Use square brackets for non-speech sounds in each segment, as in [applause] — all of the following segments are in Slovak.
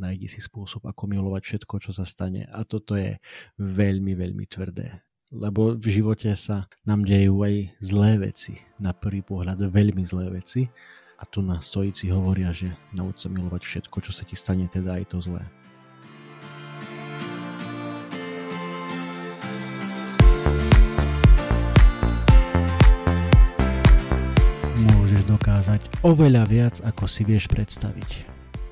nájdi si spôsob, ako milovať všetko, čo sa stane. A toto je veľmi, veľmi tvrdé. Lebo v živote sa nám dejú aj zlé veci. Na prvý pohľad veľmi zlé veci. A tu na stojíci hovoria, že nauč sa milovať všetko, čo sa ti stane, teda aj to zlé. Môžeš dokázať oveľa viac, ako si vieš predstaviť.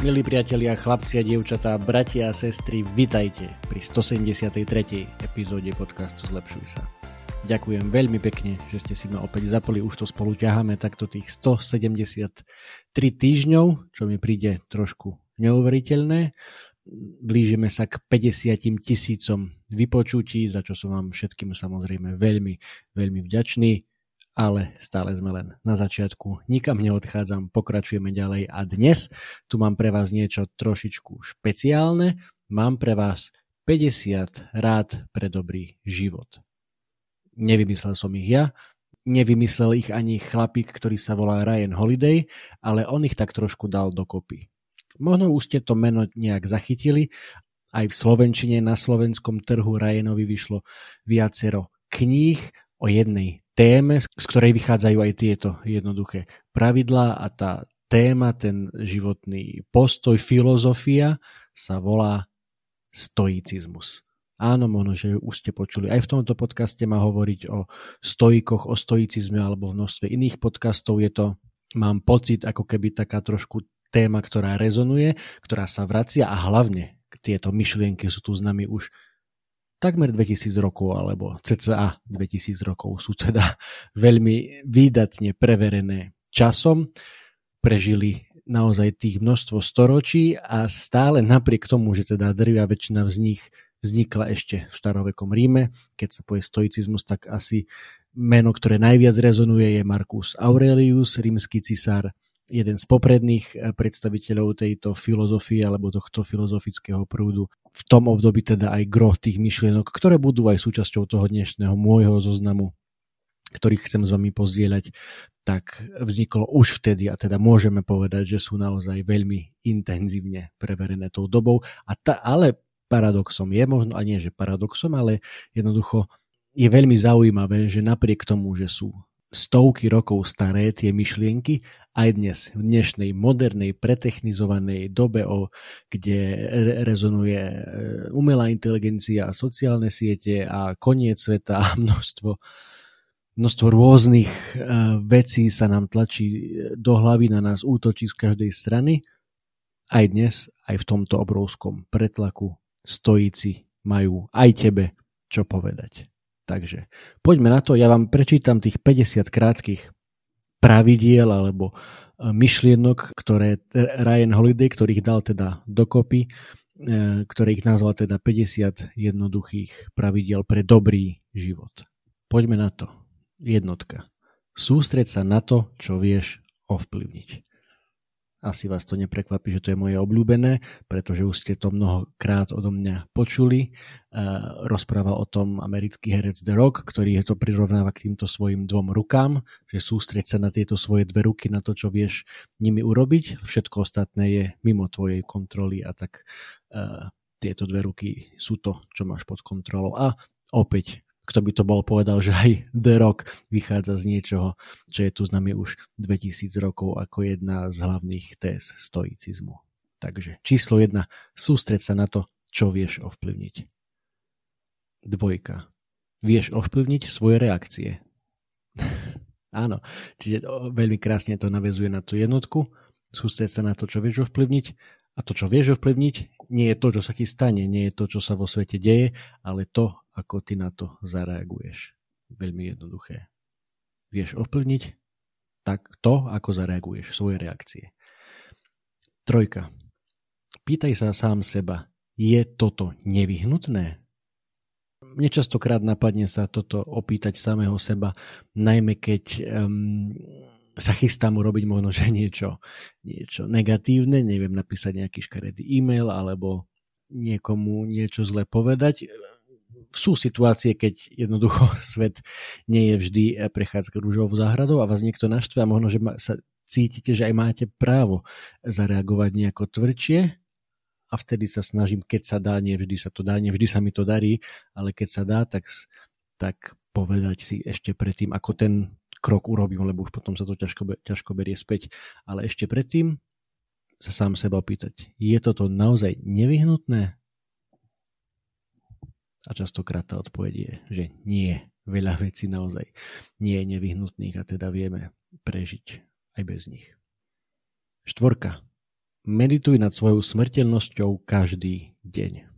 Milí priatelia, chlapci a dievčatá, bratia a sestry, vitajte pri 173. epizóde podcastu Zlepšuj sa. Ďakujem veľmi pekne, že ste si ma opäť zapali, už to spolu ťaháme takto tých 173 týždňov, čo mi príde trošku neuveriteľné. Blížime sa k 50 tisícom vypočutí, za čo som vám všetkým samozrejme veľmi, veľmi vďačný ale stále sme len na začiatku. Nikam neodchádzam, pokračujeme ďalej a dnes tu mám pre vás niečo trošičku špeciálne. Mám pre vás 50 rád pre dobrý život. Nevymyslel som ich ja, nevymyslel ich ani chlapík, ktorý sa volá Ryan Holiday, ale on ich tak trošku dal dokopy. Možno už ste to meno nejak zachytili, aj v Slovenčine na slovenskom trhu Ryanovi vyšlo viacero kníh o jednej téme, z ktorej vychádzajú aj tieto jednoduché pravidlá a tá téma, ten životný postoj, filozofia sa volá stoicizmus. Áno, možno, že už ste počuli. Aj v tomto podcaste má hovoriť o stoikoch, o stoicizme alebo v množstve iných podcastov. Je to, mám pocit, ako keby taká trošku téma, ktorá rezonuje, ktorá sa vracia a hlavne tieto myšlienky sú tu s nami už takmer 2000 rokov alebo cca 2000 rokov sú teda veľmi výdatne preverené časom, prežili naozaj tých množstvo storočí a stále napriek tomu, že teda drvia väčšina z nich vznikla ešte v starovekom Ríme, keď sa povie stoicizmus, tak asi meno, ktoré najviac rezonuje je Marcus Aurelius, rímsky cisár, jeden z popredných eh, predstaviteľov tejto filozofie alebo tohto filozofického prúdu. V tom období teda aj gro tých myšlienok, ktoré budú aj súčasťou toho dnešného môjho zoznamu, ktorých chcem s vami pozdieľať, tak vzniklo už vtedy a teda môžeme povedať, že sú naozaj veľmi intenzívne preverené tou dobou. A ta, ale paradoxom je, možno a nie, že paradoxom, ale jednoducho je veľmi zaujímavé, že napriek tomu, že sú stovky rokov staré tie myšlienky aj dnes, v dnešnej modernej, pretechnizovanej dobe, o, kde rezonuje e, umelá inteligencia a sociálne siete a koniec sveta a množstvo, množstvo rôznych e, vecí sa nám tlačí do hlavy, na nás útočí z každej strany. Aj dnes, aj v tomto obrovskom pretlaku stojíci majú aj tebe čo povedať. Takže poďme na to, ja vám prečítam tých 50 krátkých pravidiel alebo e, myšlienok, ktoré Ryan Holiday, ktorých dal teda dokopy, e, ktoré ich nazval teda 50 jednoduchých pravidiel pre dobrý život. Poďme na to. Jednotka. Sústreď sa na to, čo vieš ovplyvniť. Asi vás to neprekvapí, že to je moje obľúbené, pretože už ste to mnohokrát odo mňa počuli. Uh, rozprával o tom americký herec The Rock, ktorý to prirovnáva k týmto svojim dvom rukám, že sústreť sa na tieto svoje dve ruky, na to, čo vieš nimi urobiť. Všetko ostatné je mimo tvojej kontroly a tak uh, tieto dve ruky sú to, čo máš pod kontrolou. A opäť kto by to bol povedal, že aj The Rock vychádza z niečoho, čo je tu s nami už 2000 rokov ako jedna z hlavných téz stoicizmu. Takže číslo 1. Sústreď sa na to, čo vieš ovplyvniť. Dvojka. Vieš ovplyvniť svoje reakcie. [laughs] Áno, čiže veľmi krásne to navezuje na tú jednotku. Sústreď sa na to, čo vieš ovplyvniť a to, čo vieš ovplyvniť, nie je to, čo sa ti stane, nie je to, čo sa vo svete deje, ale to, ako ty na to zareaguješ. Veľmi jednoduché. Vieš ovplyvniť tak to, ako zareaguješ, svoje reakcie. Trojka. Pýtaj sa sám seba, je toto nevyhnutné? Mne častokrát napadne sa toto opýtať samého seba, najmä keď um, sa chystám urobiť možno, že niečo, niečo negatívne, neviem napísať nejaký škaredý e-mail alebo niekomu niečo zle povedať. Sú situácie, keď jednoducho [laughs] svet nie je vždy eh, prechádzka rúžovou záhradou a vás niekto naštve a možno, že sa cítite, že aj máte právo zareagovať nejako tvrdšie a vtedy sa snažím, keď sa dá, nie vždy sa to dá, nie vždy sa mi to darí, ale keď sa dá, tak, tak povedať si ešte predtým, ako ten krok urobím, lebo už potom sa to ťažko, ťažko berie späť. Ale ešte predtým sa sám seba opýtať, je toto naozaj nevyhnutné? A častokrát tá odpoveď je, že nie. Veľa vecí naozaj nie je nevyhnutných a teda vieme prežiť aj bez nich. Štvorka. Medituj nad svojou smrteľnosťou každý deň.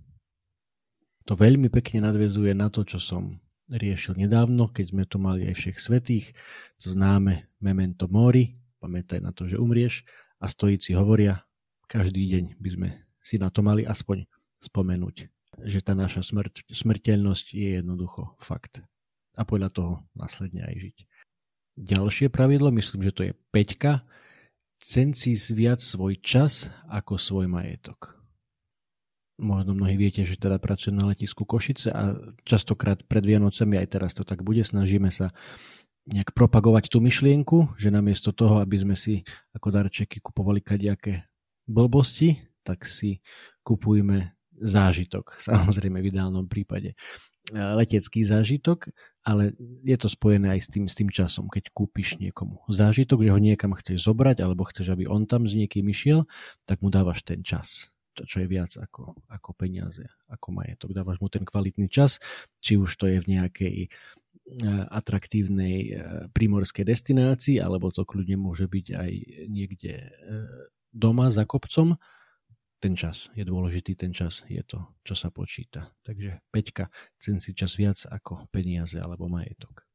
To veľmi pekne nadvezuje na to, čo som riešil nedávno, keď sme tu mali aj všech svetých, to známe memento mori, pamätaj na to, že umrieš a stojíci hovoria, každý deň by sme si na to mali aspoň spomenúť, že tá naša smrť, smrteľnosť je jednoducho fakt. A podľa toho následne aj žiť. Ďalšie pravidlo, myslím, že to je peťka, cen si viac svoj čas ako svoj majetok. Možno mnohí viete, že teda pracujem na letisku Košice a častokrát pred Vianocami, aj teraz to tak bude, snažíme sa nejak propagovať tú myšlienku, že namiesto toho, aby sme si ako darčeky kupovali kadejaké blbosti, tak si kupujme zážitok, [laughs] samozrejme v ideálnom prípade letecký zážitok, ale je to spojené aj s tým, s tým časom, keď kúpiš niekomu zážitok, že ho niekam chceš zobrať, alebo chceš, aby on tam s niekým išiel, tak mu dávaš ten čas. Čo je viac ako, ako peniaze, ako majetok. Dávaš mu ten kvalitný čas, či už to je v nejakej e, atraktívnej e, primorskej destinácii, alebo to kľudne môže byť aj niekde e, doma za kopcom, ten čas je dôležitý, ten čas je to, čo sa počíta. Takže Peťka, cen si čas viac ako peniaze alebo majetok.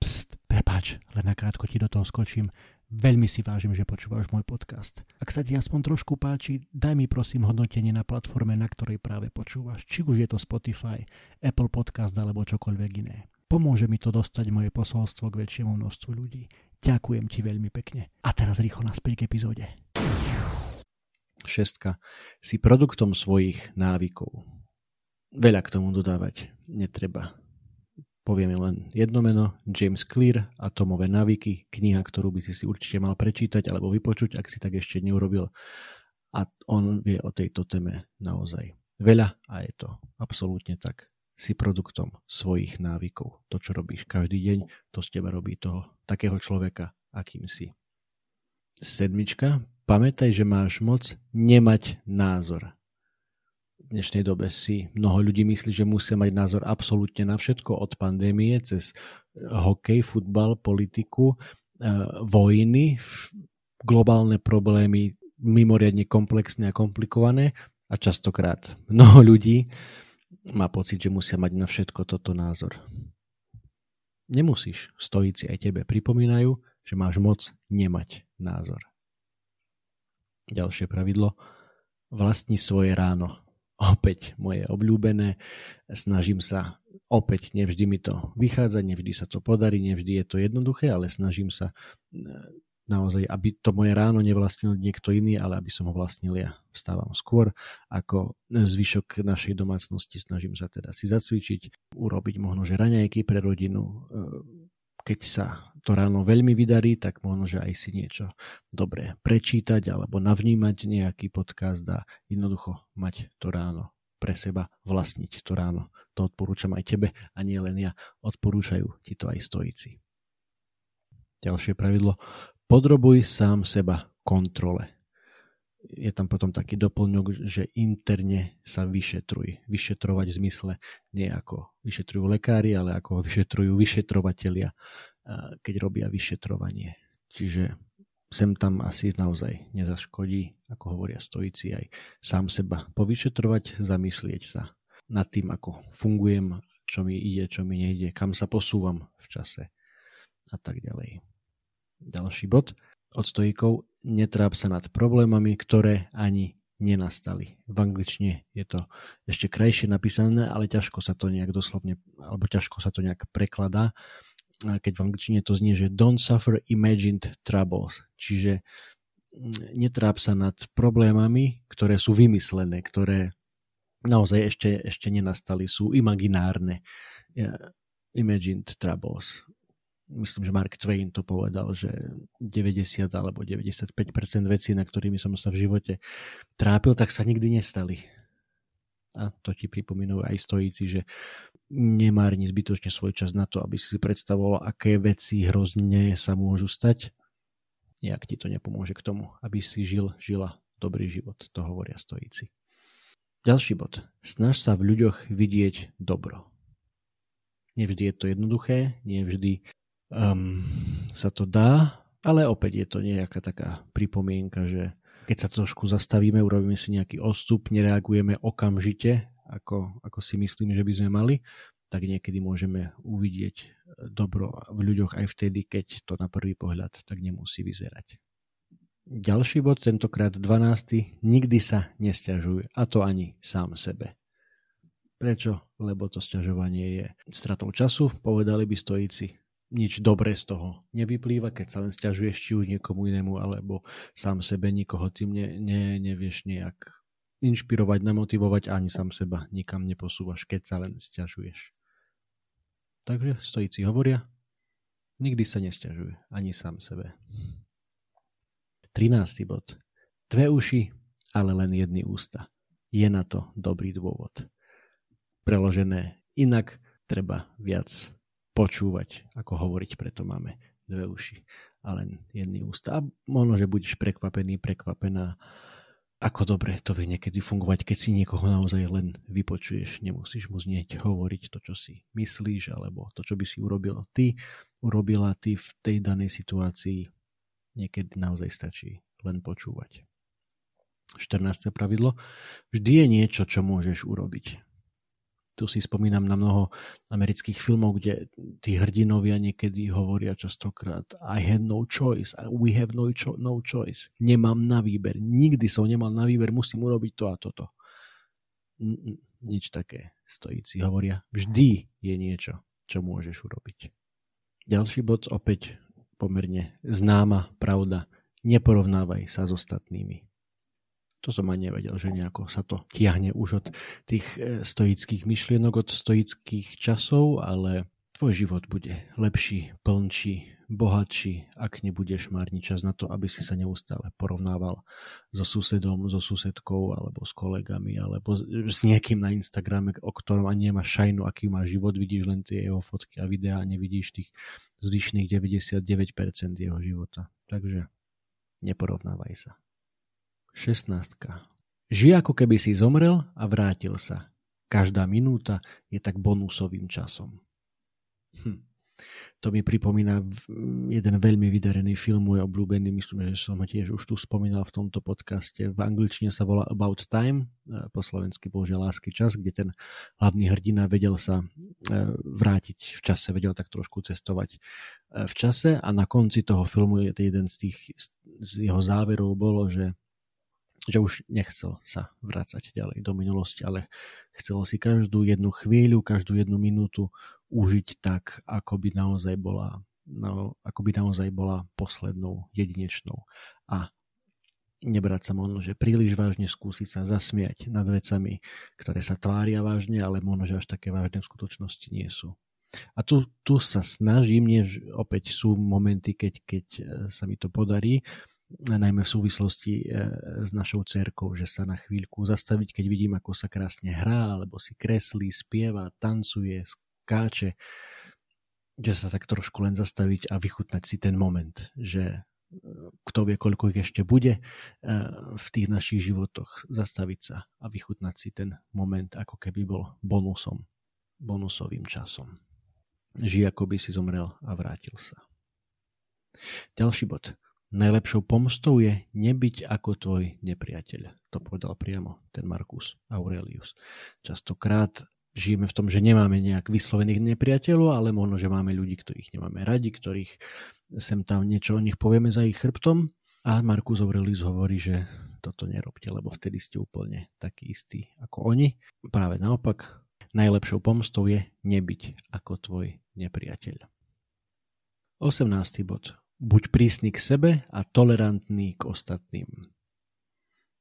Pst, prepáč, len nakrátko ti do toho skočím. Veľmi si vážim, že počúvaš môj podcast. Ak sa ti aspoň trošku páči, daj mi prosím hodnotenie na platforme, na ktorej práve počúvaš. Či už je to Spotify, Apple Podcast alebo čokoľvek iné. Pomôže mi to dostať moje posolstvo k väčšiemu množstvu ľudí. Ďakujem ti veľmi pekne. A teraz rýchlo naspäť k epizóde. Šestka. Si produktom svojich návykov. Veľa k tomu dodávať netreba. Poviem len jedno meno, James Clear, Atomové návyky, kniha, ktorú by si si určite mal prečítať alebo vypočuť, ak si tak ešte neurobil. A on vie o tejto téme naozaj veľa a je to absolútne tak. Si produktom svojich návykov. To, čo robíš každý deň, to z teba robí toho takého človeka, akým si. Sedmička. Pamätaj, že máš moc nemať názor. Dnešnej dobe si mnoho ľudí myslí, že musia mať názor absolútne na všetko od pandémie cez hokej, futbal, politiku, e, vojny, globálne problémy mimoriadne komplexné a komplikované a častokrát mnoho ľudí má pocit, že musia mať na všetko toto názor. Nemusíš, stojíci aj tebe pripomínajú, že máš moc nemať názor. Ďalšie pravidlo. Vlastni svoje ráno. Opäť moje obľúbené. Snažím sa, opäť nevždy mi to vychádza, nevždy sa to podarí, nevždy je to jednoduché, ale snažím sa e, naozaj, aby to moje ráno nevlastnil niekto iný, ale aby som ho vlastnil ja. Vstávam skôr ako zvyšok našej domácnosti, snažím sa teda si zacvičiť, urobiť možno že raňajky pre rodinu, e, keď sa to ráno veľmi vydarí, tak možno, že aj si niečo dobré prečítať alebo navnímať nejaký podcast a jednoducho mať to ráno pre seba, vlastniť to ráno. To odporúčam aj tebe a nie len ja. Odporúčajú ti to aj stojíci. Ďalšie pravidlo. Podrobuj sám seba kontrole. Je tam potom taký doplňok, že interne sa vyšetruj. Vyšetrovať v zmysle nie ako vyšetrujú lekári, ale ako vyšetrujú vyšetrovatelia keď robia vyšetrovanie. Čiže sem tam asi naozaj nezaškodí, ako hovoria stojíci, aj sám seba povyšetrovať, zamyslieť sa nad tým, ako fungujem, čo mi ide, čo mi nejde, kam sa posúvam v čase a tak ďalej. Ďalší bod od stojíkov. Netráp sa nad problémami, ktoré ani nenastali. V angličtine je to ešte krajšie napísané, ale ťažko sa to nejak doslovne, alebo ťažko sa to nejak prekladá. Keď v angličtine to znie, že don't suffer imagined troubles, čiže mm, netráp sa nad problémami, ktoré sú vymyslené, ktoré naozaj ešte, ešte nenastali, sú imaginárne. Imagined troubles myslím, že Mark Twain to povedal, že 90 alebo 95% vecí, na ktorými som sa v živote trápil, tak sa nikdy nestali. A to ti pripomínajú aj stojíci, že nemárni zbytočne svoj čas na to, aby si si predstavoval, aké veci hrozne sa môžu stať, nejak ti to nepomôže k tomu, aby si žil, žila dobrý život, to hovoria stojíci. Ďalší bod. Snaž sa v ľuďoch vidieť dobro. Nevždy je to jednoduché, nevždy um, sa to dá, ale opäť je to nejaká taká pripomienka, že keď sa trošku zastavíme, urobíme si nejaký odstup, nereagujeme okamžite, ako, ako si myslím, že by sme mali, tak niekedy môžeme uvidieť dobro v ľuďoch aj vtedy, keď to na prvý pohľad tak nemusí vyzerať. Ďalší bod, tentokrát 12. Nikdy sa nesťažuj, a to ani sám sebe. Prečo? Lebo to sťažovanie je stratou času, povedali by stojíci nič dobré z toho nevyplýva, keď sa len stiažuješ či už niekomu inému, alebo sám sebe nikoho tým ne, ne, nevieš nejak inšpirovať, namotivovať, ani sám seba nikam neposúvaš, keď sa len stiažuješ. Takže stojíci hovoria, nikdy sa nesťažuj, ani sám sebe. 13. bod. Dve uši, ale len jedny ústa. Je na to dobrý dôvod. Preložené inak treba viac počúvať, ako hovoriť, preto máme dve uši a len jedný ústa. A možno, že budeš prekvapený, prekvapená, ako dobre to vie niekedy fungovať, keď si niekoho naozaj len vypočuješ. Nemusíš mu znieť hovoriť to, čo si myslíš, alebo to, čo by si urobil ty, urobila ty v tej danej situácii. Niekedy naozaj stačí len počúvať. 14. pravidlo. Vždy je niečo, čo môžeš urobiť tu si spomínam na mnoho amerických filmov, kde tí hrdinovia niekedy hovoria častokrát I had no choice, we have no, cho- no choice. Nemám na výber, nikdy som nemal na výber, musím urobiť to a toto. Nič také stojíci hovoria. Vždy je niečo, čo môžeš urobiť. Ďalší bod, opäť pomerne známa pravda. Neporovnávaj sa s ostatnými. To som ani nevedel, že nejako sa to tiahne už od tých e, stoických myšlienok, od stoických časov, ale tvoj život bude lepší, plnší, bohatší, ak nebudeš márniť čas na to, aby si sa neustále porovnával so susedom, so susedkou, alebo s kolegami, alebo s niekým na Instagrame, o ktorom ani nemáš šajnu, aký má život, vidíš len tie jeho fotky a videá a nevidíš tých zvyšných 99% jeho života. Takže neporovnávaj sa. 16. Žij ako keby si zomrel a vrátil sa. Každá minúta je tak bonusovým časom. Hm. To mi pripomína jeden veľmi vydarený film, môj obľúbený, myslím, že som ho tiež už tu spomínal v tomto podcaste. V angličtine sa volá About Time, e, po slovensky že Lásky čas, kde ten hlavný hrdina vedel sa e, vrátiť v čase, vedel tak trošku cestovať e, v čase a na konci toho filmu jeden z tých z jeho záverov bolo, že že už nechcel sa vrácať ďalej do minulosti, ale chcel si každú jednu chvíľu, každú jednu minútu užiť tak, ako by naozaj bola, no, ako by naozaj bola poslednou, jedinečnou. A nebrať sa možno, že príliš vážne skúsiť sa zasmiať nad vecami, ktoré sa tvária vážne, ale možno, že až také vážne v skutočnosti nie sú. A tu, tu sa snažím, nie, opäť sú momenty, keď, keď sa mi to podarí, najmä v súvislosti e, s našou cerkou, že sa na chvíľku zastaviť, keď vidím, ako sa krásne hrá, alebo si kreslí, spieva, tancuje, skáče, že sa tak trošku len zastaviť a vychutnať si ten moment, že e, kto vie, koľko ich ešte bude e, v tých našich životoch, zastaviť sa a vychutnať si ten moment, ako keby bol bonusom, bonusovým časom. Žij, ako by si zomrel a vrátil sa. Ďalší bod. Najlepšou pomstou je nebyť ako tvoj nepriateľ. To povedal priamo ten Markus Aurelius. Častokrát žijeme v tom, že nemáme nejak vyslovených nepriateľov, ale možno, že máme ľudí, ktorých nemáme radi, ktorých sem tam niečo o nich povieme za ich chrbtom A Markus Aurelius hovorí, že toto nerobte, lebo vtedy ste úplne taký istý ako oni. Práve naopak, najlepšou pomstou je nebyť ako tvoj nepriateľ. 18. bod. Buď prísny k sebe a tolerantný k ostatným.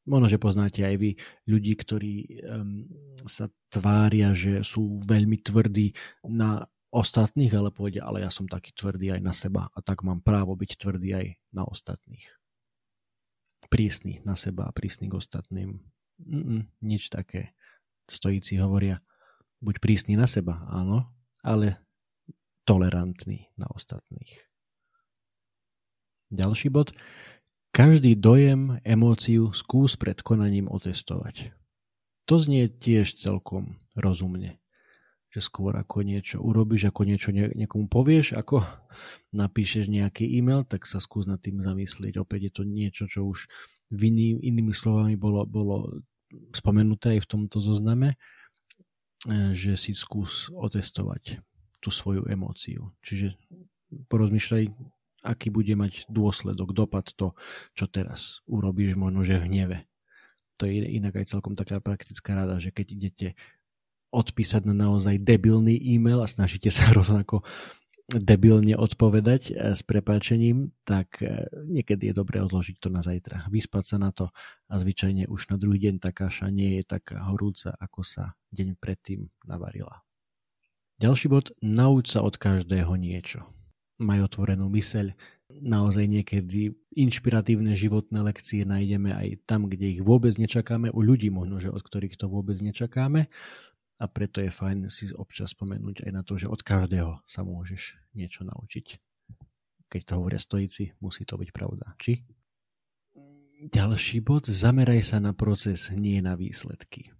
Možno, že poznáte aj vy ľudí, ktorí um, sa tvária, že sú veľmi tvrdí na ostatných, ale povedia, ale ja som taký tvrdý aj na seba a tak mám právo byť tvrdý aj na ostatných prísny na seba a prísny k ostatným. Mm-mm, nič také. Stojíci hovoria, buď prísny na seba, áno, ale tolerantný na ostatných. Ďalší bod. Každý dojem, emóciu skús pred konaním otestovať. To znie tiež celkom rozumne že skôr ako niečo urobíš, ako niečo niekomu povieš, ako [laughs] napíšeš nejaký e-mail, tak sa skús nad tým zamyslieť. Opäť je to niečo, čo už v iný, inými slovami bolo, bolo spomenuté aj v tomto zozname, e, že si skús otestovať tú svoju emóciu. Čiže porozmýšľaj, aký bude mať dôsledok, dopad to, čo teraz urobíš možno, že v hneve. To je inak aj celkom taká praktická rada, že keď idete odpísať na naozaj debilný e-mail a snažíte sa [laughs] rovnako debilne odpovedať eh, s prepáčením, tak eh, niekedy je dobré odložiť to na zajtra. Vyspať sa na to a zvyčajne už na druhý deň tá kaša nie je taká horúca, ako sa deň predtým navarila. Ďalší bod, nauč sa od každého niečo. Maj otvorenú myseľ, naozaj niekedy inšpiratívne životné lekcie nájdeme aj tam, kde ich vôbec nečakáme, u ľudí možno, že od ktorých to vôbec nečakáme a preto je fajn si občas spomenúť aj na to, že od každého sa môžeš niečo naučiť. Keď to hovoria stojíci, musí to byť pravda. Či? Ďalší bod, zameraj sa na proces, nie na výsledky.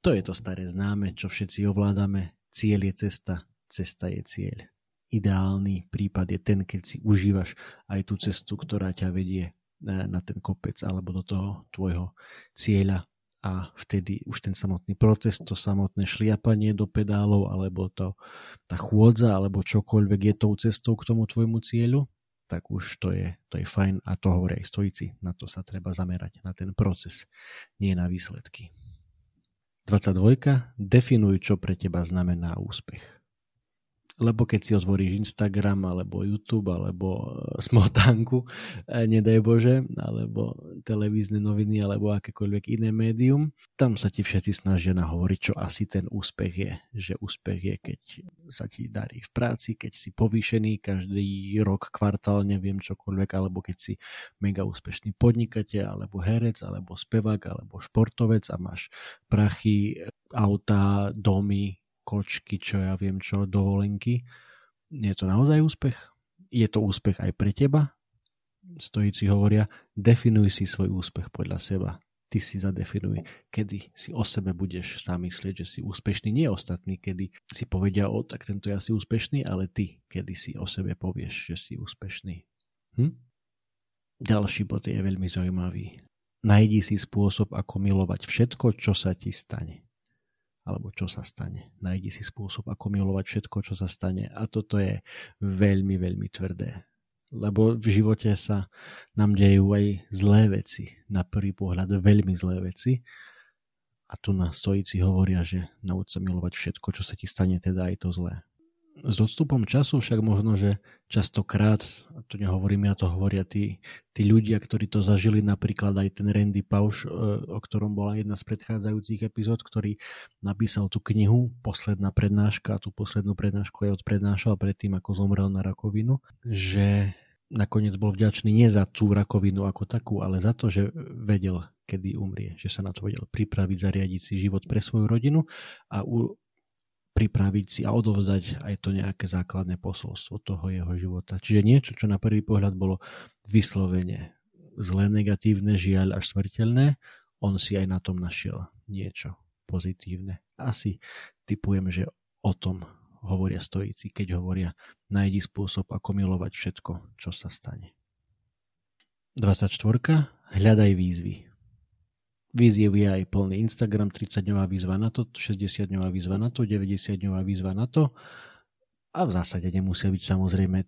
To je to staré známe, čo všetci ovládame. Cieľ je cesta, cesta je cieľ. Ideálny prípad je ten, keď si užívaš aj tú cestu, ktorá ťa vedie na ten kopec alebo do toho tvojho cieľa a vtedy už ten samotný proces, to samotné šliapanie do pedálov alebo to, tá chôdza alebo čokoľvek je tou cestou k tomu tvojmu cieľu, tak už to je, to je fajn a to hovoria aj stojíci. Na to sa treba zamerať, na ten proces, nie na výsledky. 22. Definuj, čo pre teba znamená úspech lebo keď si otvoríš Instagram alebo YouTube alebo e, smotánku, e, nedaj Bože, alebo televízne noviny alebo akékoľvek iné médium, tam sa ti všetci snažia nahovoriť, čo asi ten úspech je. Že úspech je, keď sa ti darí v práci, keď si povýšený každý rok, kvartál, neviem čokoľvek, alebo keď si mega úspešný podnikateľ, alebo herec, alebo spevák, alebo športovec a máš prachy, auta, domy, kočky, čo ja viem čo, dovolenky. Je to naozaj úspech? Je to úspech aj pre teba? Stojíci hovoria, definuj si svoj úspech podľa seba. Ty si zadefinuj, kedy si o sebe budeš sám myslieť, že si úspešný, nie ostatní, kedy si povedia, o, tak tento je asi úspešný, ale ty, kedy si o sebe povieš, že si úspešný. Hm? Ďalší bod je veľmi zaujímavý. Najdi si spôsob, ako milovať všetko, čo sa ti stane alebo čo sa stane. Najdi si spôsob, ako milovať všetko, čo sa stane. A toto je veľmi, veľmi tvrdé. Lebo v živote sa nám dejú aj zlé veci. Na prvý pohľad veľmi zlé veci. A tu na stojíci hovoria, že nauč sa milovať všetko, čo sa ti stane, teda aj to zlé. S odstupom času však možno, že častokrát, a to nehovorím ja, to hovoria tí, tí ľudia, ktorí to zažili, napríklad aj ten Randy Pauš, e, o ktorom bola jedna z predchádzajúcich epizód, ktorý napísal tú knihu Posledná prednáška a tú poslednú prednášku aj odprednášal predtým, ako zomrel na rakovinu, že nakoniec bol vďačný nie za tú rakovinu ako takú, ale za to, že vedel, kedy umrie, že sa na to vedel pripraviť, zariadiť si život pre svoju rodinu a u, pripraviť si a odovzdať aj to nejaké základné posolstvo toho jeho života. Čiže niečo, čo na prvý pohľad bolo vyslovene zlé, negatívne, žiaľ až smrteľné, on si aj na tom našiel niečo pozitívne. Asi typujem, že o tom hovoria stojíci, keď hovoria nájdi spôsob, ako milovať všetko, čo sa stane. 24. Hľadaj výzvy. Výziev je aj plný Instagram, 30-dňová výzva na to, 60-dňová výzva na to, 90-dňová výzva na to. A v zásade nemusia byť samozrejme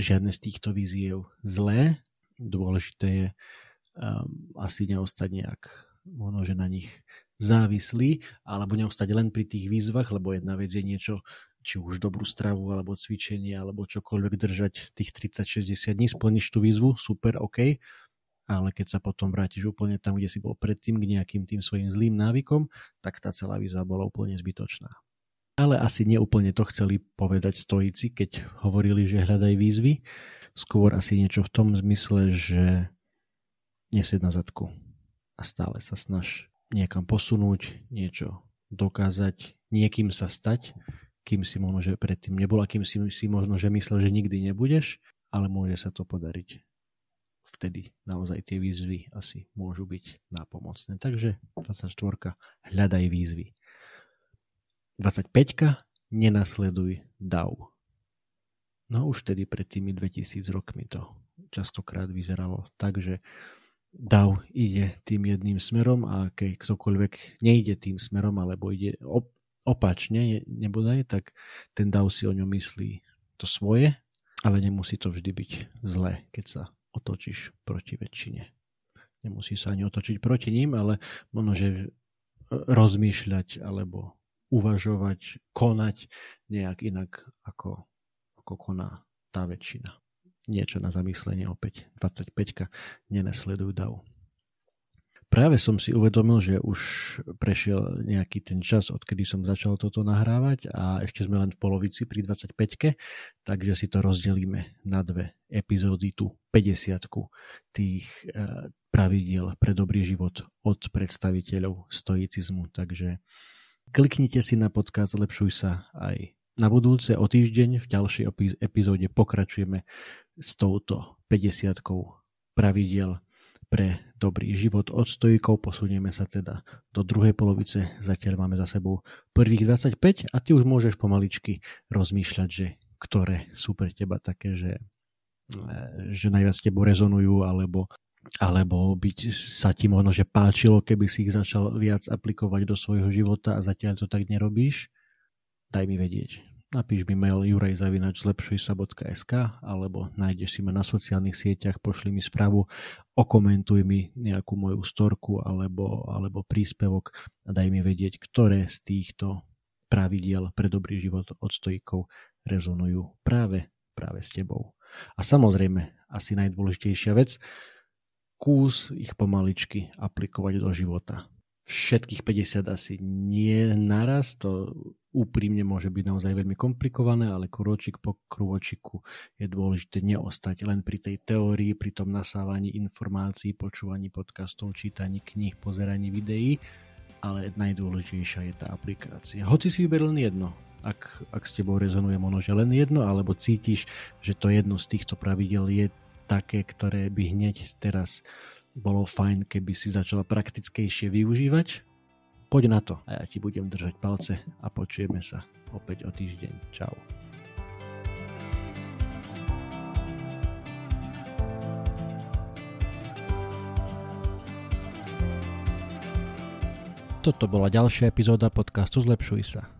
žiadne z týchto výziev zlé. Dôležité je um, asi neostať nejak možno, že na nich závislí, alebo neostať len pri tých výzvach, lebo jedna vec je niečo, či už dobrú stravu, alebo cvičenie, alebo čokoľvek držať tých 30-60 dní, splníš tú výzvu, super, OK, ale keď sa potom vrátiš úplne tam, kde si bol predtým k nejakým tým svojim zlým návykom, tak tá celá výzva bola úplne zbytočná. Ale asi neúplne to chceli povedať stojíci, keď hovorili, že hľadaj výzvy. Skôr asi niečo v tom zmysle, že nesed na zadku a stále sa snaž niekam posunúť, niečo dokázať, niekým sa stať, kým si možno, že predtým nebol a kým si, si možno, že myslel, že nikdy nebudeš, ale môže sa to podariť. Vtedy naozaj tie výzvy asi môžu byť nápomocné. Takže 24. Hľadaj výzvy. 25. Nenasleduj dav. No už tedy pred tými 2000 rokmi to častokrát vyzeralo tak, že dav ide tým jedným smerom a keď ktokoľvek nejde tým smerom alebo ide op- opačne nebodaj, tak ten dav si o ňom myslí to svoje, ale nemusí to vždy byť zlé, keď sa otočíš proti väčšine. Nemusí sa ani otočiť proti ním, ale možno, že rozmýšľať alebo uvažovať, konať nejak inak, ako, ako koná tá väčšina. Niečo na zamyslenie opäť. 25. Nenesleduj dav. Práve som si uvedomil, že už prešiel nejaký ten čas, odkedy som začal toto nahrávať a ešte sme len v polovici pri 25 takže si to rozdelíme na dve epizódy, tu 50 tých e, pravidiel pre dobrý život od predstaviteľov stoicizmu. Takže kliknite si na podcast Zlepšuj sa aj na budúce o týždeň v ďalšej epizóde pokračujeme s touto 50 pravidiel pre dobrý život od stojkov. Posunieme sa teda do druhej polovice. Zatiaľ máme za sebou prvých 25 a ty už môžeš pomaličky rozmýšľať, že ktoré sú pre teba také, že, e, že najviac s tebou rezonujú alebo alebo byť sa ti možno, že páčilo, keby si ich začal viac aplikovať do svojho života a zatiaľ to tak nerobíš, daj mi vedieť napíš mi mail jurajzavinač.zlepšujsa.sk alebo nájdeš si ma na sociálnych sieťach, pošli mi správu, okomentuj mi nejakú moju storku alebo, alebo príspevok a daj mi vedieť, ktoré z týchto pravidiel pre dobrý život od stojíkov rezonujú práve, práve s tebou. A samozrejme, asi najdôležitejšia vec, kús ich pomaličky aplikovať do života všetkých 50 asi nie naraz, to úprimne môže byť naozaj veľmi komplikované, ale krôčik po krôčiku je dôležité neostať len pri tej teórii, pri tom nasávaní informácií, počúvaní podcastov, čítaní kníh, pozeraní videí, ale najdôležitejšia je tá aplikácia. Hoci si vyber len jedno, ak, ak s tebou rezonuje možno, že len jedno, alebo cítiš, že to jedno z týchto pravidel je také, ktoré by hneď teraz bolo fajn, keby si začala praktickejšie využívať. Poď na to a ja ti budem držať palce a počujeme sa opäť o týždeň. Čau. Toto bola ďalšia epizóda podcastu Zlepšuj sa.